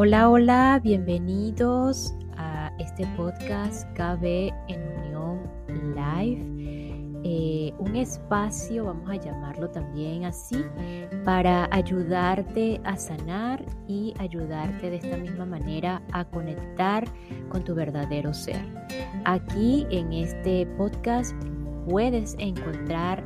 Hola, hola, bienvenidos a este podcast KB en Unión Live. Eh, un espacio, vamos a llamarlo también así, para ayudarte a sanar y ayudarte de esta misma manera a conectar con tu verdadero ser. Aquí en este podcast puedes encontrar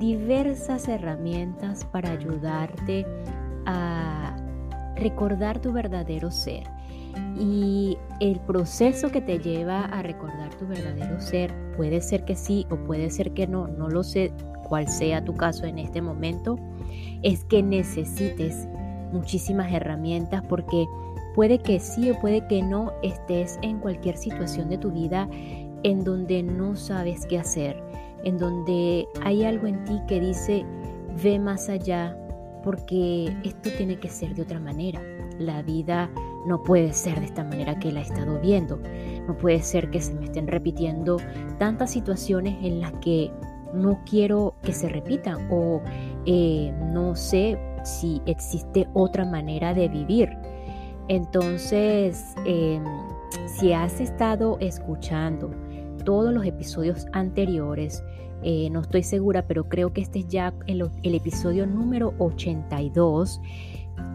diversas herramientas para ayudarte a recordar tu verdadero ser. Y el proceso que te lleva a recordar tu verdadero ser puede ser que sí o puede ser que no, no lo sé cuál sea tu caso en este momento, es que necesites muchísimas herramientas porque puede que sí o puede que no estés en cualquier situación de tu vida en donde no sabes qué hacer, en donde hay algo en ti que dice, ve más allá, porque esto tiene que ser de otra manera. La vida no puede ser de esta manera que la he estado viendo. No puede ser que se me estén repitiendo tantas situaciones en las que no quiero que se repitan o eh, no sé si existe otra manera de vivir. Entonces, em, si has estado escuchando todos los episodios anteriores, eh, no estoy segura, pero creo que este es ya el, episodio número 82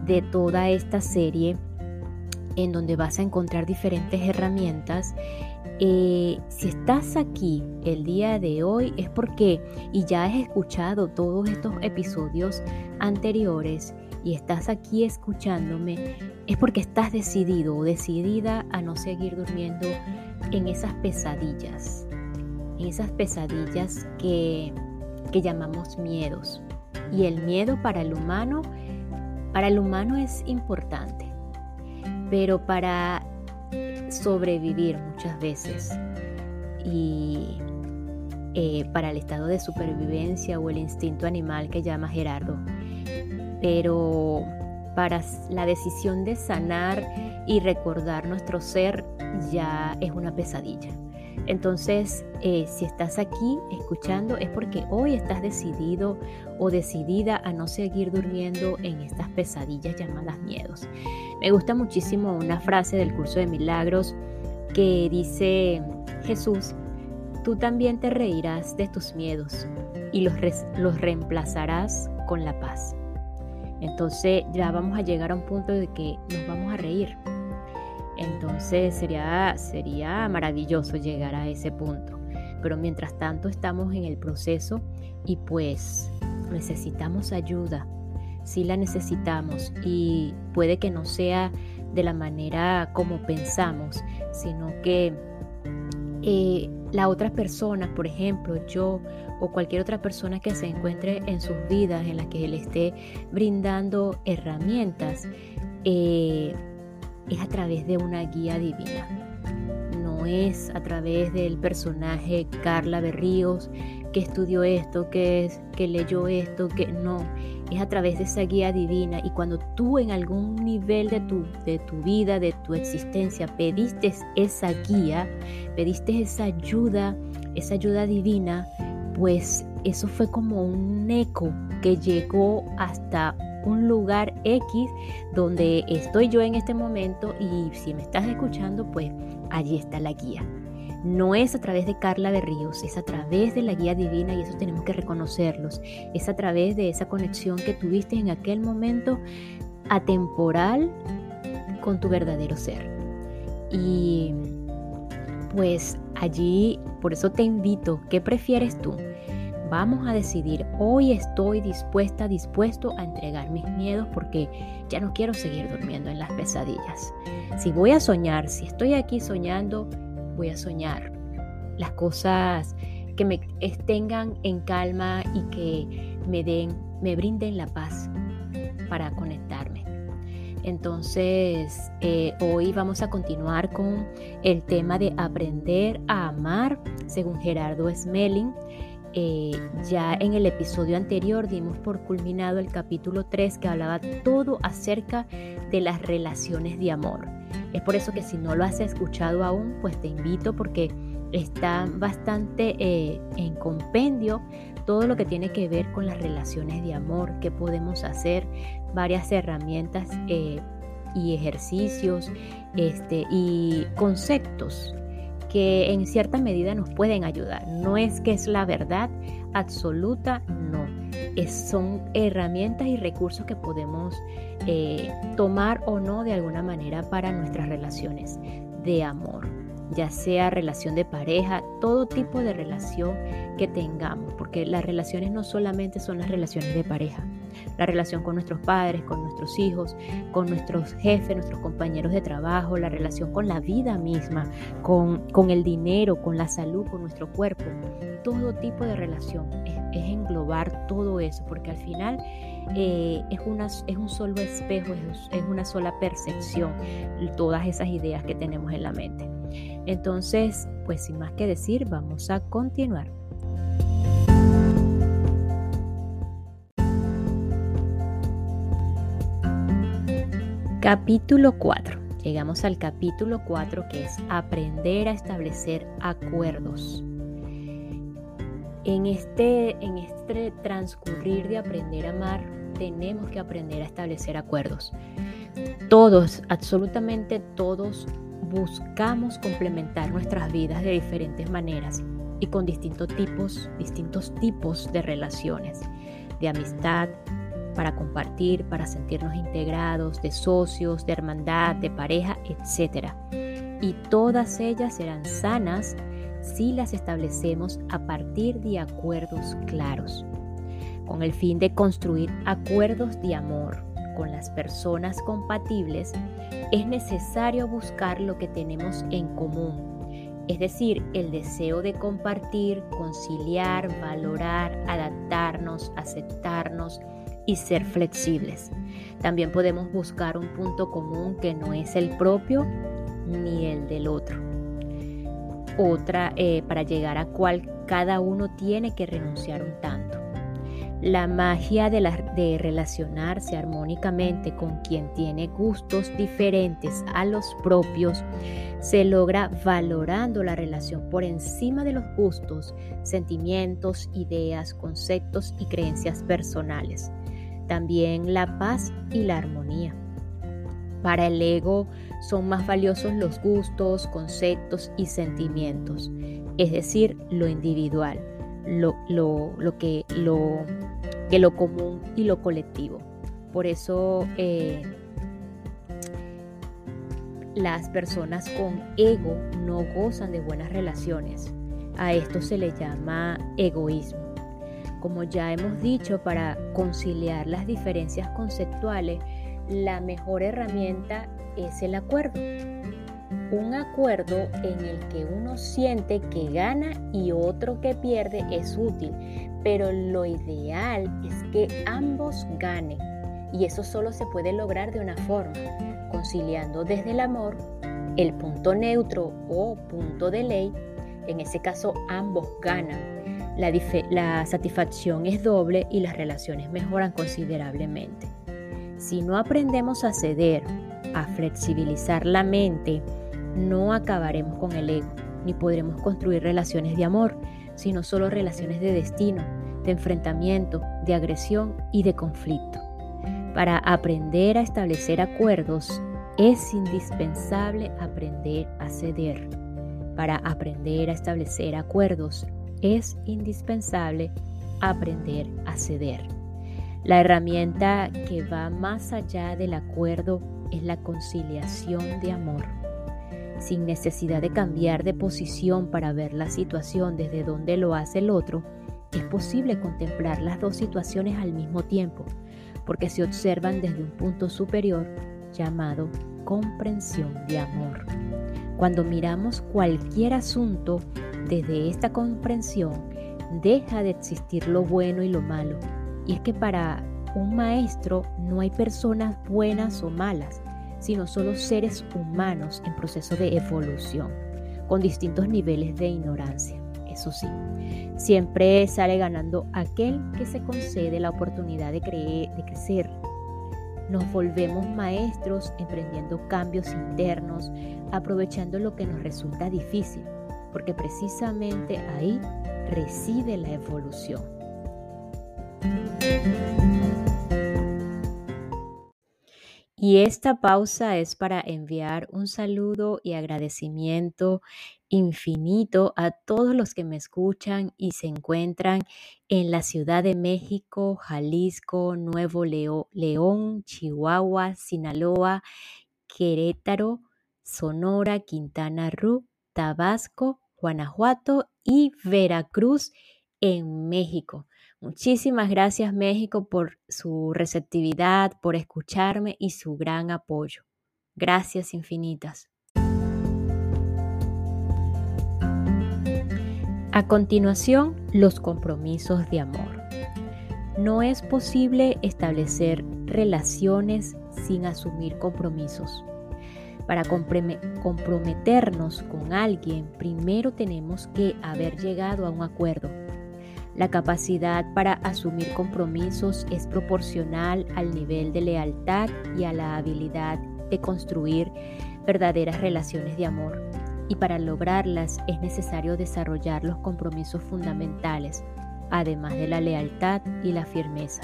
de toda esta serie en donde vas a encontrar diferentes herramientas. Eh, si estás aquí el día de hoy es porque y ya has escuchado todos estos episodios anteriores y estás aquí escuchándome, es porque estás decidido o decidida a no seguir durmiendo en esas pesadillas esas pesadillas que, que llamamos miedos. Y el miedo para el humano, para el humano es importante, pero para sobrevivir muchas veces y eh, para el estado de supervivencia o el instinto animal que llama Gerardo. Pero para la decisión de sanar y recordar nuestro ser ya es una pesadilla. Entonces, eh, si estás aquí escuchando es porque hoy estás decidido o decidida a no seguir durmiendo en estas pesadillas llamadas miedos. Me gusta muchísimo una frase del curso de milagros que dice Jesús, tú también te reirás de tus miedos y los, los reemplazarás con la paz. Entonces ya vamos a llegar a un punto de que nos vamos a reír entonces sería, sería maravilloso llegar a ese punto. Pero mientras tanto estamos en el proceso y pues necesitamos ayuda. Sí la necesitamos y puede que no sea de la manera como pensamos, sino que eh, la otra persona, por ejemplo, yo o cualquier otra persona que se encuentre en sus vidas en la que le esté brindando herramientas, eh, es a través de una guía divina. No es a través del personaje Carla Berríos que estudió esto, que, es, que leyó esto, que no. Es a través de esa guía divina. Y cuando tú en algún nivel de tu, de tu vida, de tu existencia, pediste esa guía, pediste esa ayuda, esa ayuda divina, pues eso fue como un eco que llegó hasta un lugar X donde estoy yo en este momento y si me estás escuchando, pues allí está la guía. No es a través de Carla de Ríos, es a través de la guía divina y eso tenemos que reconocerlos. Es a través de esa conexión que tuviste en aquel momento atemporal con tu verdadero ser. Y pues allí, por eso te invito, ¿qué prefieres tú? Vamos a decidir, hoy estoy dispuesta, dispuesto a entregar mis miedos porque ya no quiero seguir durmiendo en las pesadillas. Si voy a soñar, si estoy aquí soñando, voy a soñar las cosas que me tengan en calma y que me den, me brinden la paz para conectarme. Entonces, eh, hoy vamos a continuar con el tema de aprender a amar, según Gerardo Smelling. Eh, ya en el episodio anterior dimos por culminado el capítulo 3 que hablaba todo acerca de las relaciones de amor. Es por eso que si no lo has escuchado aún, pues te invito porque está bastante eh, en compendio todo lo que tiene que ver con las relaciones de amor, qué podemos hacer, varias herramientas eh, y ejercicios este, y conceptos que en cierta medida nos pueden ayudar. No es que es la verdad absoluta, no. son herramientas y recursos que podemos eh, tomar o no de alguna manera para nuestras relaciones de amor ya sea relación de pareja, todo tipo de relación que tengamos, porque las relaciones no solamente son las relaciones de pareja, la relación con nuestros padres, con nuestros hijos, con nuestros jefes, nuestros compañeros de trabajo, la relación con la vida misma, con, con el dinero, con la salud, con nuestro cuerpo, todo tipo de relación es, englobar todo eso, porque al final eh, es, una, es un solo espejo, es, es una sola percepción, todas esas ideas que tenemos en la mente. Entonces, pues sin más que decir, vamos a continuar. Capítulo 4. Llegamos al capítulo 4 que es aprender a establecer acuerdos. En este, en este transcurrir de aprender a amar, tenemos que aprender a establecer acuerdos. Todos, absolutamente todos, buscamos complementar nuestras vidas de diferentes maneras y con distintos tipos, distintos tipos de relaciones, de amistad, para compartir, para sentirnos integrados, de socios, de hermandad, de pareja, etc. Y todas ellas serán sanas si las establecemos a partir de acuerdos claros, con el fin de construir acuerdos de amor, con las personas compatibles, es necesario buscar lo que tenemos en común, es decir, el deseo de compartir, conciliar, valorar, adaptarnos, aceptarnos y ser flexibles. También podemos buscar un punto común que no es el propio ni el del otro. Otra, eh, para llegar a cual cada uno tiene que renunciar un tanto. La magia de, relacionarse armónicamente con quien tiene gustos diferentes a los propios se logra valorando la relación por encima de los gustos, sentimientos, ideas, conceptos y creencias personales. También la paz y la armonía. Para el ego son más valiosos los gustos, conceptos y sentimientos, es decir, lo individual lo, lo, que, lo, que lo común y lo colectivo. Por eso eh, las personas con ego no gozan de buenas relaciones. A esto se le llama egoísmo. Como ya hemos dicho, para conciliar las diferencias conceptuales, la mejor herramienta es el acuerdo un acuerdo en el que uno siente que gana y otro que pierde es útil, pero lo ideal es que ambos ganen y eso solo se puede lograr de una forma, conciliando desde el amor el punto neutro o punto de ley, en ese caso ambos ganan. La, la satisfacción es doble y las relaciones mejoran considerablemente. Si no aprendemos a ceder, a flexibilizar la mente, no acabaremos con el ego, ni podremos construir relaciones de amor, sino solo relaciones de destino, de enfrentamiento, de agresión y de conflicto. Para aprender a establecer acuerdos es indispensable aprender a ceder. Para aprender a establecer acuerdos es indispensable aprender a ceder. La herramienta que va más allá del acuerdo es la conciliación de amor sin necesidad de cambiar de posición para ver la situación desde donde lo hace el otro, es posible contemplar las dos situaciones al mismo tiempo, porque se observan desde un punto superior llamado comprensión de amor. Cuando miramos cualquier asunto desde esta comprensión, deja de existir lo bueno y lo malo. Y es que para un maestro no hay personas buenas o malas, sino solo seres humanos en proceso de evolución, con distintos niveles de ignorancia. Eso sí, siempre sale ganando aquel que se concede la oportunidad de, creer, de crecer. Nos volvemos maestros emprendiendo cambios internos, aprovechando lo que nos resulta difícil, porque precisamente ahí reside la evolución. Y esta pausa es para enviar un saludo y agradecimiento infinito a todos los que me escuchan y se encuentran en la Ciudad de México, Jalisco, Nuevo León, Chihuahua, Sinaloa, Querétaro, Sonora, Quintana Roo, Tabasco, Guanajuato y Veracruz en México. Muchísimas gracias México por su receptividad, por escucharme y su gran apoyo. Gracias infinitas. A continuación, los compromisos de amor. No es posible establecer relaciones sin asumir compromisos. Para comprometernos con alguien, primero tenemos que haber llegado a un acuerdo la capacidad para asumir compromisos es proporcional al nivel de lealtad y a la habilidad de construir verdaderas relaciones de amor. Y para lograrlas es necesario desarrollar los compromisos fundamentales, además de la lealtad y la firmeza.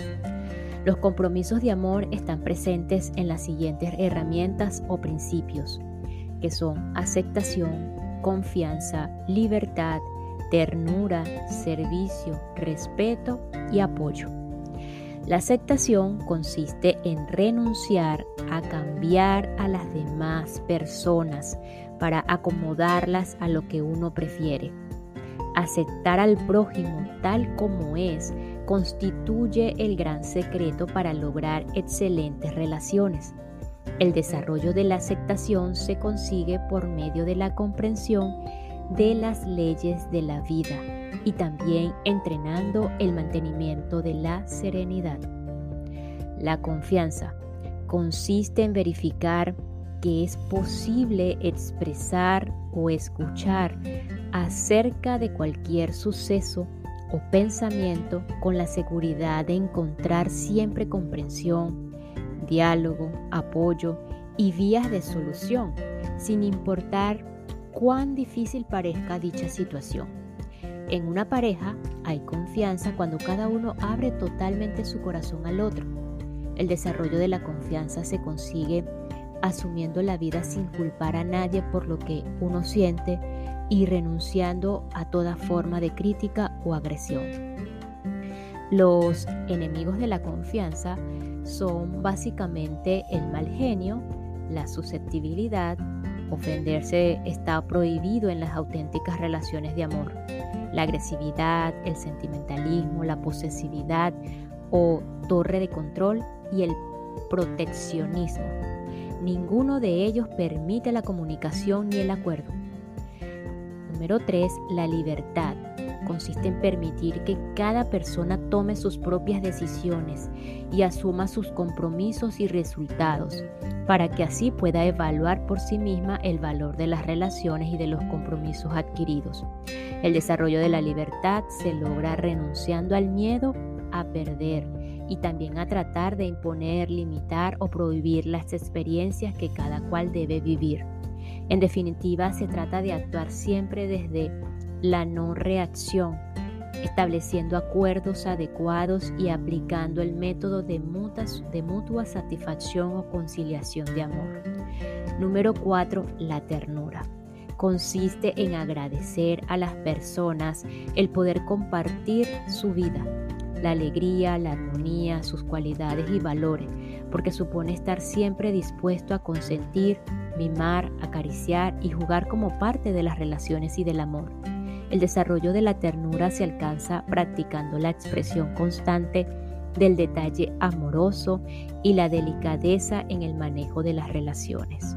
Los compromisos de amor están presentes en las siguientes herramientas o principios, que son aceptación, confianza, libertad, ternura, servicio, respeto y apoyo. La aceptación consiste en renunciar a cambiar a las demás personas para acomodarlas a lo que uno prefiere. Aceptar al prójimo tal como es constituye el gran secreto para lograr excelentes relaciones. El desarrollo de la aceptación se consigue por medio de la comprensión de las leyes de la vida y también entrenando el mantenimiento de la serenidad. La confianza consiste en verificar que es posible expresar o escuchar acerca de cualquier suceso o pensamiento con la seguridad de encontrar siempre comprensión, diálogo, apoyo y vías de solución, sin importar cuán difícil parezca dicha situación. En una pareja hay confianza cuando cada uno abre totalmente su corazón al otro. El desarrollo de la confianza se consigue asumiendo la vida sin culpar a nadie por lo que uno siente y renunciando a toda forma de crítica o agresión. Los enemigos de la confianza son básicamente el mal genio, la susceptibilidad, Ofenderse está prohibido en las auténticas relaciones de amor. La agresividad, el sentimentalismo, la posesividad o torre de control y el proteccionismo. Ninguno de ellos permite la comunicación ni el acuerdo. Número 3. La libertad consiste en permitir que cada persona tome sus propias decisiones y asuma sus compromisos y resultados, para que así pueda evaluar por sí misma el valor de las relaciones y de los compromisos adquiridos. El desarrollo de la libertad se logra renunciando al miedo a perder y también a tratar de imponer, limitar o prohibir las experiencias que cada cual debe vivir. En definitiva, se trata de actuar siempre desde la no reacción, estableciendo acuerdos adecuados y aplicando el método de, de mutua satisfacción o conciliación de amor. Número 4. La ternura. Consiste en agradecer a las personas el poder compartir su vida, la alegría, la armonía, sus cualidades y valores, porque supone estar siempre dispuesto a consentir, mimar, acariciar y jugar como parte de las relaciones y del amor. El desarrollo de la ternura se alcanza practicando la expresión constante del detalle amoroso y la delicadeza en el manejo de las relaciones.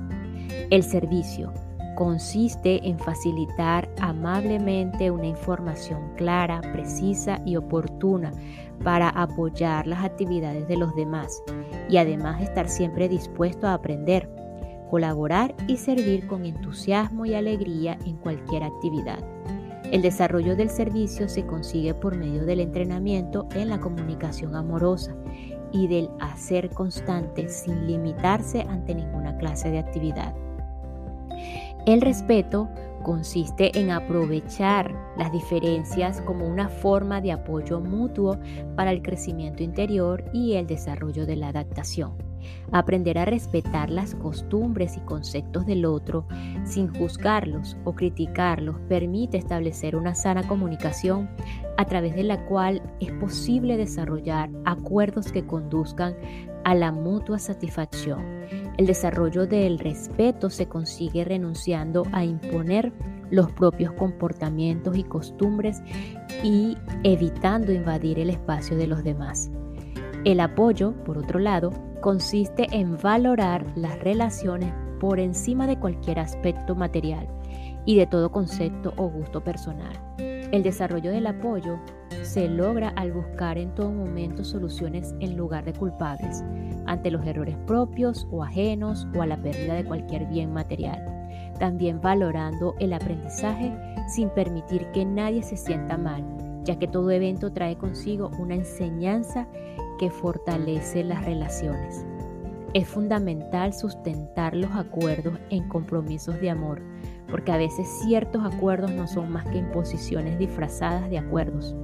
El servicio consiste en facilitar amablemente una información clara, precisa y oportuna para apoyar las actividades de los demás y además estar siempre dispuesto a aprender, colaborar y servir con entusiasmo y alegría en cualquier actividad. El desarrollo del servicio se consigue por medio del entrenamiento en la comunicación amorosa y del hacer constante sin limitarse ante ninguna clase de actividad. El respeto consiste en aprovechar las diferencias como una forma de apoyo mutuo para el crecimiento interior y el desarrollo de la adaptación. Aprender a respetar las costumbres y conceptos del otro sin juzgarlos o criticarlos permite establecer una sana comunicación a través de la cual es posible desarrollar acuerdos que conduzcan a la mutua satisfacción. El desarrollo del respeto se consigue renunciando a imponer los propios comportamientos y costumbres y evitando invadir el espacio de los demás. El apoyo, por otro lado, consiste en valorar las relaciones por encima de cualquier aspecto material y de todo concepto o gusto personal. El desarrollo del apoyo se logra al buscar en todo momento soluciones en lugar de culpables ante los errores propios o ajenos o a la pérdida de cualquier bien material. También valorando el aprendizaje sin permitir que nadie se sienta mal, ya que todo evento trae consigo una enseñanza que fortalece las relaciones. Es fundamental sustentar los acuerdos en compromisos de amor, porque a veces ciertos acuerdos no son más que imposiciones disfrazadas de acuerdos,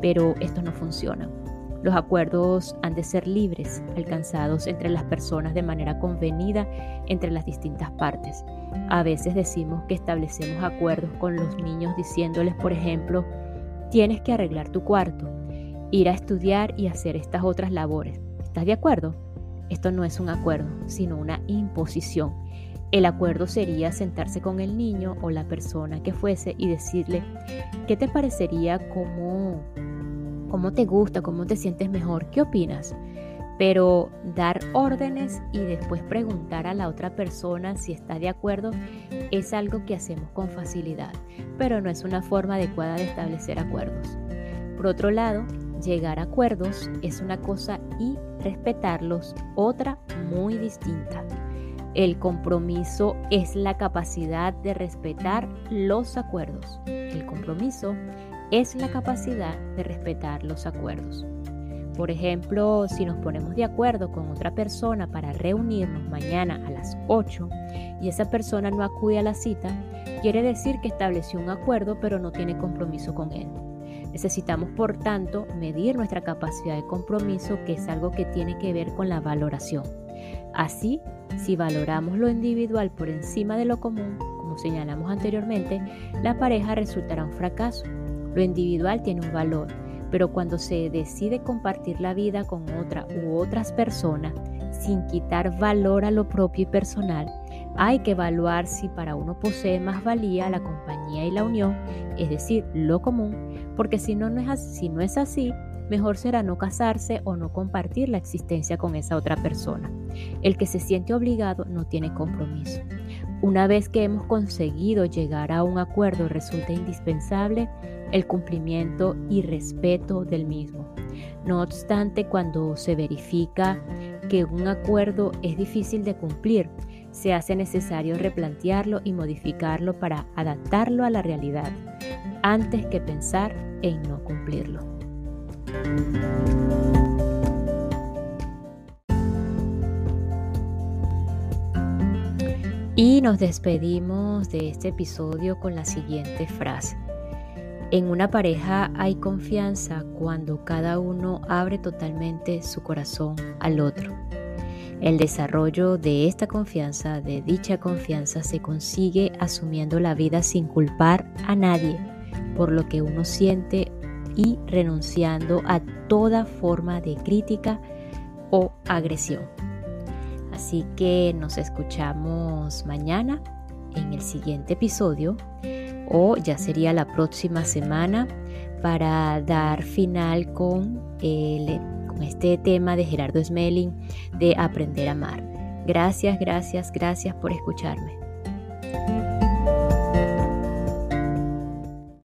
pero estos no funcionan. Los acuerdos han de ser libres, alcanzados entre las personas de manera convenida entre las distintas partes. A veces decimos que establecemos acuerdos con los niños diciéndoles, por ejemplo, tienes que arreglar tu cuarto ir a estudiar y hacer estas otras labores. ¿Estás de acuerdo? Esto no es un acuerdo, sino una imposición. El acuerdo sería sentarse con el niño o la persona que fuese y decirle, ¿qué te parecería? ¿Cómo, cómo te gusta? ¿Cómo te sientes mejor? ¿Qué opinas? Pero dar órdenes y después preguntar a la otra persona si está de acuerdo es algo que hacemos con facilidad, pero no es una forma adecuada de establecer acuerdos. Por otro lado, Llegar a acuerdos es una cosa y respetarlos otra muy distinta. El compromiso es la capacidad de respetar los acuerdos. El compromiso es la capacidad de respetar los acuerdos. Por ejemplo, si nos ponemos de acuerdo con otra persona para reunirnos mañana a las 8 y esa persona no acude a la cita, quiere decir que estableció un acuerdo pero no tiene compromiso con él. Necesitamos, por tanto, medir nuestra capacidad de compromiso, que es algo que tiene que ver con la valoración. Así, si valoramos lo individual por encima de lo común, como señalamos anteriormente, la pareja resultará un fracaso. Lo individual tiene un valor, pero cuando se decide compartir la vida con otra u otras personas, sin quitar valor a lo propio y personal, hay que evaluar si para uno posee más valía la compañía y la unión, es decir, lo común, porque si no, no es así, no es así, mejor será no casarse o no compartir la existencia con esa otra persona. El que se siente obligado no tiene compromiso. Una vez que hemos conseguido llegar a un acuerdo, resulta indispensable el cumplimiento y respeto del mismo. No obstante, cuando se verifica que un acuerdo es difícil de cumplir, se hace necesario replantearlo y modificarlo para adaptarlo a la realidad, antes que pensar en no cumplirlo. Y nos despedimos de este episodio con la siguiente frase. En una pareja hay confianza cuando cada uno abre totalmente su corazón al otro. El desarrollo de esta confianza, de dicha confianza, se consigue asumiendo la vida sin culpar a nadie por lo que uno siente y renunciando a toda forma de crítica o agresión. Así que nos escuchamos mañana en el siguiente episodio o ya sería la próxima semana para dar final con este tema de Gerardo Smelling de Aprender a Amar. Gracias, gracias, gracias por escucharme.